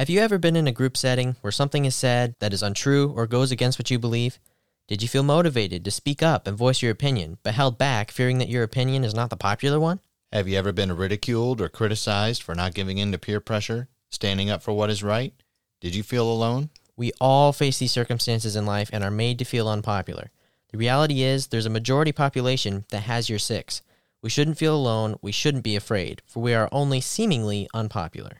Have you ever been in a group setting where something is said that is untrue or goes against what you believe? Did you feel motivated to speak up and voice your opinion, but held back fearing that your opinion is not the popular one? Have you ever been ridiculed or criticized for not giving in to peer pressure, standing up for what is right? Did you feel alone? We all face these circumstances in life and are made to feel unpopular. The reality is, there's a majority population that has your six. We shouldn't feel alone, we shouldn't be afraid, for we are only seemingly unpopular.